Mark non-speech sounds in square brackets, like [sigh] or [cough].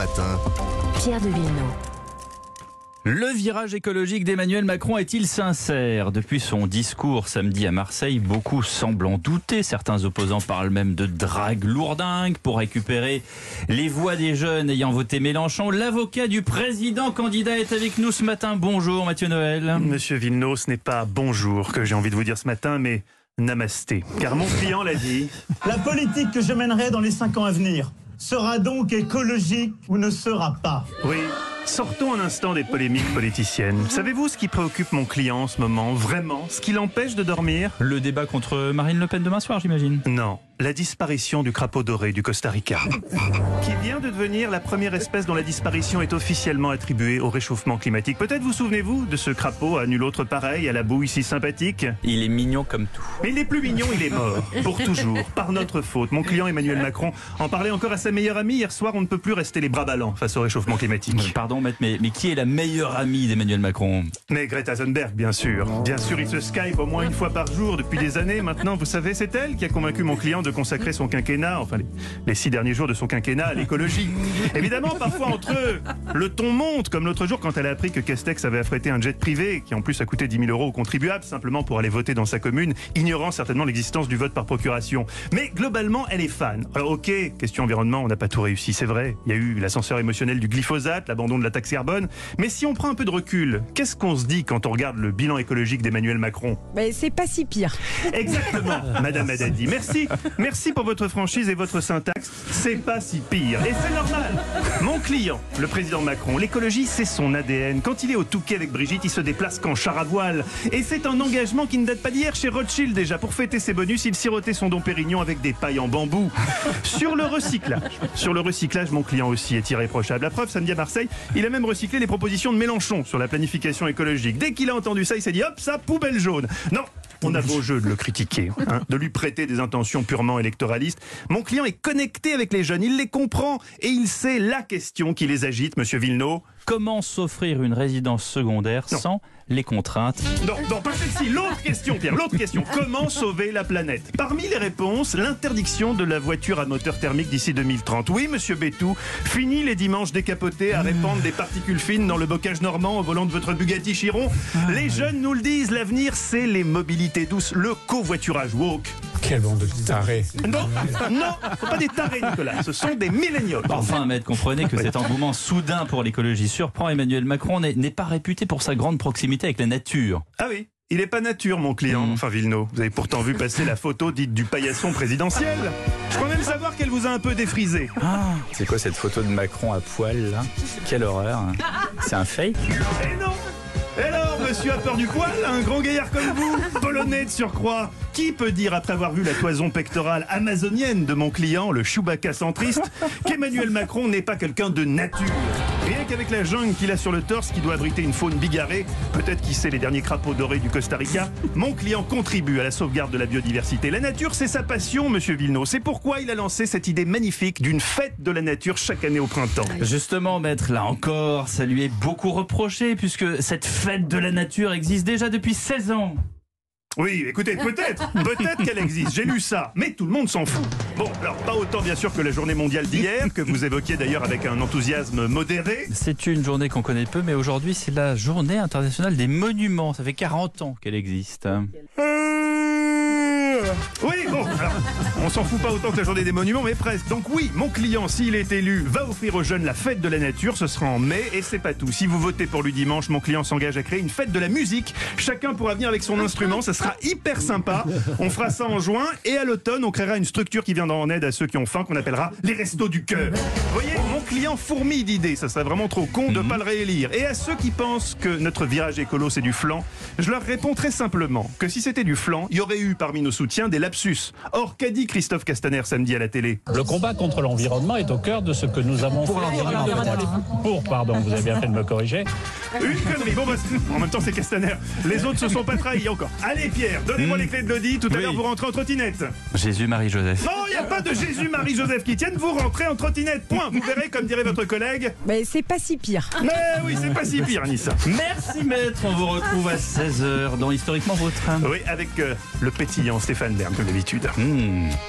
matin. Pierre de Villeneuve. Le virage écologique d'Emmanuel Macron est-il sincère? Depuis son discours samedi à Marseille, beaucoup semblent en douter. Certains opposants parlent même de drague lourdingue pour récupérer les voix des jeunes ayant voté Mélenchon. L'avocat du président candidat est avec nous ce matin. Bonjour Mathieu Noël. Monsieur Villeneuve, ce n'est pas bonjour que j'ai envie de vous dire ce matin, mais namasté. Car mon client l'a dit. La politique que je mènerai dans les cinq ans à venir sera donc écologique ou ne sera pas. Oui. Sortons un instant des polémiques politiciennes. Savez-vous ce qui préoccupe mon client en ce moment Vraiment? Ce qui l'empêche de dormir? Le débat contre Marine Le Pen demain soir, j'imagine. Non la disparition du crapaud doré du Costa Rica, qui vient de devenir la première espèce dont la disparition est officiellement attribuée au réchauffement climatique. Peut-être vous souvenez-vous de ce crapaud à nul autre pareil, à la bouille si sympathique? Il est mignon comme tout. Mais il est plus mignon, il est mort. Pour toujours, par notre faute. Mon client Emmanuel Macron en parlait encore à sa meilleure amie. Hier soir, on ne peut plus rester les bras ballants face au réchauffement climatique. Pardon, maître, mais, mais qui est la meilleure amie d'Emmanuel Macron? Mais Greta Thunberg, bien sûr. Bien sûr, il se Skype au moins une fois par jour depuis des années. Maintenant, vous savez, c'est elle qui a convaincu mon client de consacrer son quinquennat enfin les, six derniers jours de son quinquennat à l'écologie. [laughs] Évidemment, parfois entre eux, le ton monte, comme l'autre jour quand elle a appris que Castex avait affrété un jet privé, qui en plus a coûté 10 000 euros aux contribuables, simplement pour aller voter dans sa commune, ignorant certainement l'existence du vote par procuration. Mais globalement, elle est fan. Alors ok, question environnement, on n'a pas tout réussi, c'est vrai. Il y a eu l'ascenseur émotionnel du glyphosate, l'abandon de la taxe carbone. Mais si on prend un peu de recul, qu'est-ce qu'on se dit quand on regarde le bilan écologique d'Emmanuel Macron? Mais c'est pas si pire. Exactement, [laughs] Madame Madadi. Merci, merci pour votre franchise et votre syntaxe, c'est pas si pire. Et c'est normal. Mon client, le président Macron, l'écologie, c'est son ADN. Quand il est au Touquet avec Brigitte, il se déplace qu'en char à voile. Et c'est un engagement qui ne date pas d'hier chez Rothschild déjà. Pour fêter ses bonus, il sirotait son don Pérignon avec des pailles en bambou. Sur le recyclage, sur le recyclage, mon client aussi est irréprochable. La preuve, samedi à Marseille, il a même recyclé les propositions de Mélenchon sur la planification écologique. Dès qu'il a entendu ça, il s'est dit hop, ça, poubelle jaune. Non, on a beau jeu de le critiquer, hein, de lui prêter des intentions purement électoralistes. Mon client est connecté avec les jeunes, il les comprend et il sait la question qui les agite, monsieur Villeneuve. Comment s'offrir une résidence secondaire sans les contraintes Non, non, pas celle-ci. L'autre question, Pierre, l'autre question. Comment sauver la planète? Parmi les réponses, l'interdiction de la voiture à moteur thermique d'ici 2030. Oui, monsieur Bétou, fini les dimanches décapotés à répandre des particules fines dans le bocage normand au volant de votre Bugatti Chiron. Les jeunes nous le disent, l'avenir, c'est les mobilités douces, le covoiturage woke. Quel bande de tarés Non, non, ce sont pas des tarés, Nicolas, ce sont des milléniaux. Enfin, maître, comprenez que cet engouement soudain pour l'écologie surprend Emmanuel Macron n'est pas réputé pour sa grande proximité avec la nature. Ah oui il n'est pas nature, mon client. Mmh. Enfin, Villeneuve, vous avez pourtant vu passer la photo dite du paillasson présidentiel. Je crois même savoir qu'elle vous a un peu défrisé. Ah, c'est quoi cette photo de Macron à poil, là? Quelle horreur. C'est un fake? Eh non Et monsieur a peur du poil Un grand gaillard comme vous [laughs] Polonais de surcroît. Qui peut dire, après avoir vu la toison pectorale amazonienne de mon client, le Chewbacca centriste, qu'Emmanuel Macron n'est pas quelqu'un de nature? Rien qu'avec la jungle qu'il a sur le torse qui doit abriter une faune bigarrée, peut-être qui sait les derniers crapauds dorés du Costa Rica, mon client contribue à la sauvegarde de la biodiversité. La nature, c'est sa passion, monsieur Villeneuve. C'est pourquoi il a lancé cette idée magnifique d'une fête de la nature chaque année au printemps. Justement, maître, là encore, ça lui est beaucoup reproché puisque cette fête de la nature existe déjà depuis 16 ans. Oui, écoutez, peut-être, peut-être qu'elle existe. J'ai lu ça, mais tout le monde s'en fout. Bon, alors pas autant bien sûr que la journée mondiale d'hier, que vous évoquiez d'ailleurs avec un enthousiasme modéré. C'est une journée qu'on connaît peu, mais aujourd'hui c'est la journée internationale des monuments. Ça fait 40 ans qu'elle existe. Oui, bon, alors, on s'en fout pas autant que la journée des monuments, mais presque. Donc oui, mon client, s'il est élu, va offrir aux jeunes la fête de la nature. Ce sera en mai, et c'est pas tout. Si vous votez pour lui dimanche, mon client s'engage à créer une fête de la musique. Chacun pourra venir avec son instrument, ça sera hyper sympa. On fera ça en juin, et à l'automne, on créera une structure qui viendra en aide à ceux qui ont faim, qu'on appellera les restos du cœur. Vous voyez, mon client fourmille d'idées, ça serait vraiment trop con de pas le réélire. Et à ceux qui pensent que notre virage écolo, c'est du flanc, je leur réponds très simplement que si c'était du flanc, il y aurait eu parmi nos soutiens des lapsus. Or, qu'a dit Christophe Castaner samedi à la télé? Le combat contre l'environnement est au cœur de ce que nous avons pour l'environnement. Pour, pardon, vous avez bien fait de me corriger. Une connerie. Bon, bah, en même temps, c'est Castaner. Les autres se sont pas trahis encore. Allez, Pierre, donnez-moi les clés de l'Audi. Tout à Oui. l'heure, vous rentrez en trottinette. Jésus, Marie, Joseph. Non, il n'y a pas de Jésus, Marie, Joseph qui tiennent. Vous rentrez en trottinette. Point. Vous verrez, comme dirait votre collègue. Mais c'est pas si pire. Mais oui, c'est pas si pire, Anissa. Merci, maître. On vous retrouve à 16h dans Historiquement Votre. Oui, avec euh, le pétillant Stéphane Bern, comme d'habitude. Hmm.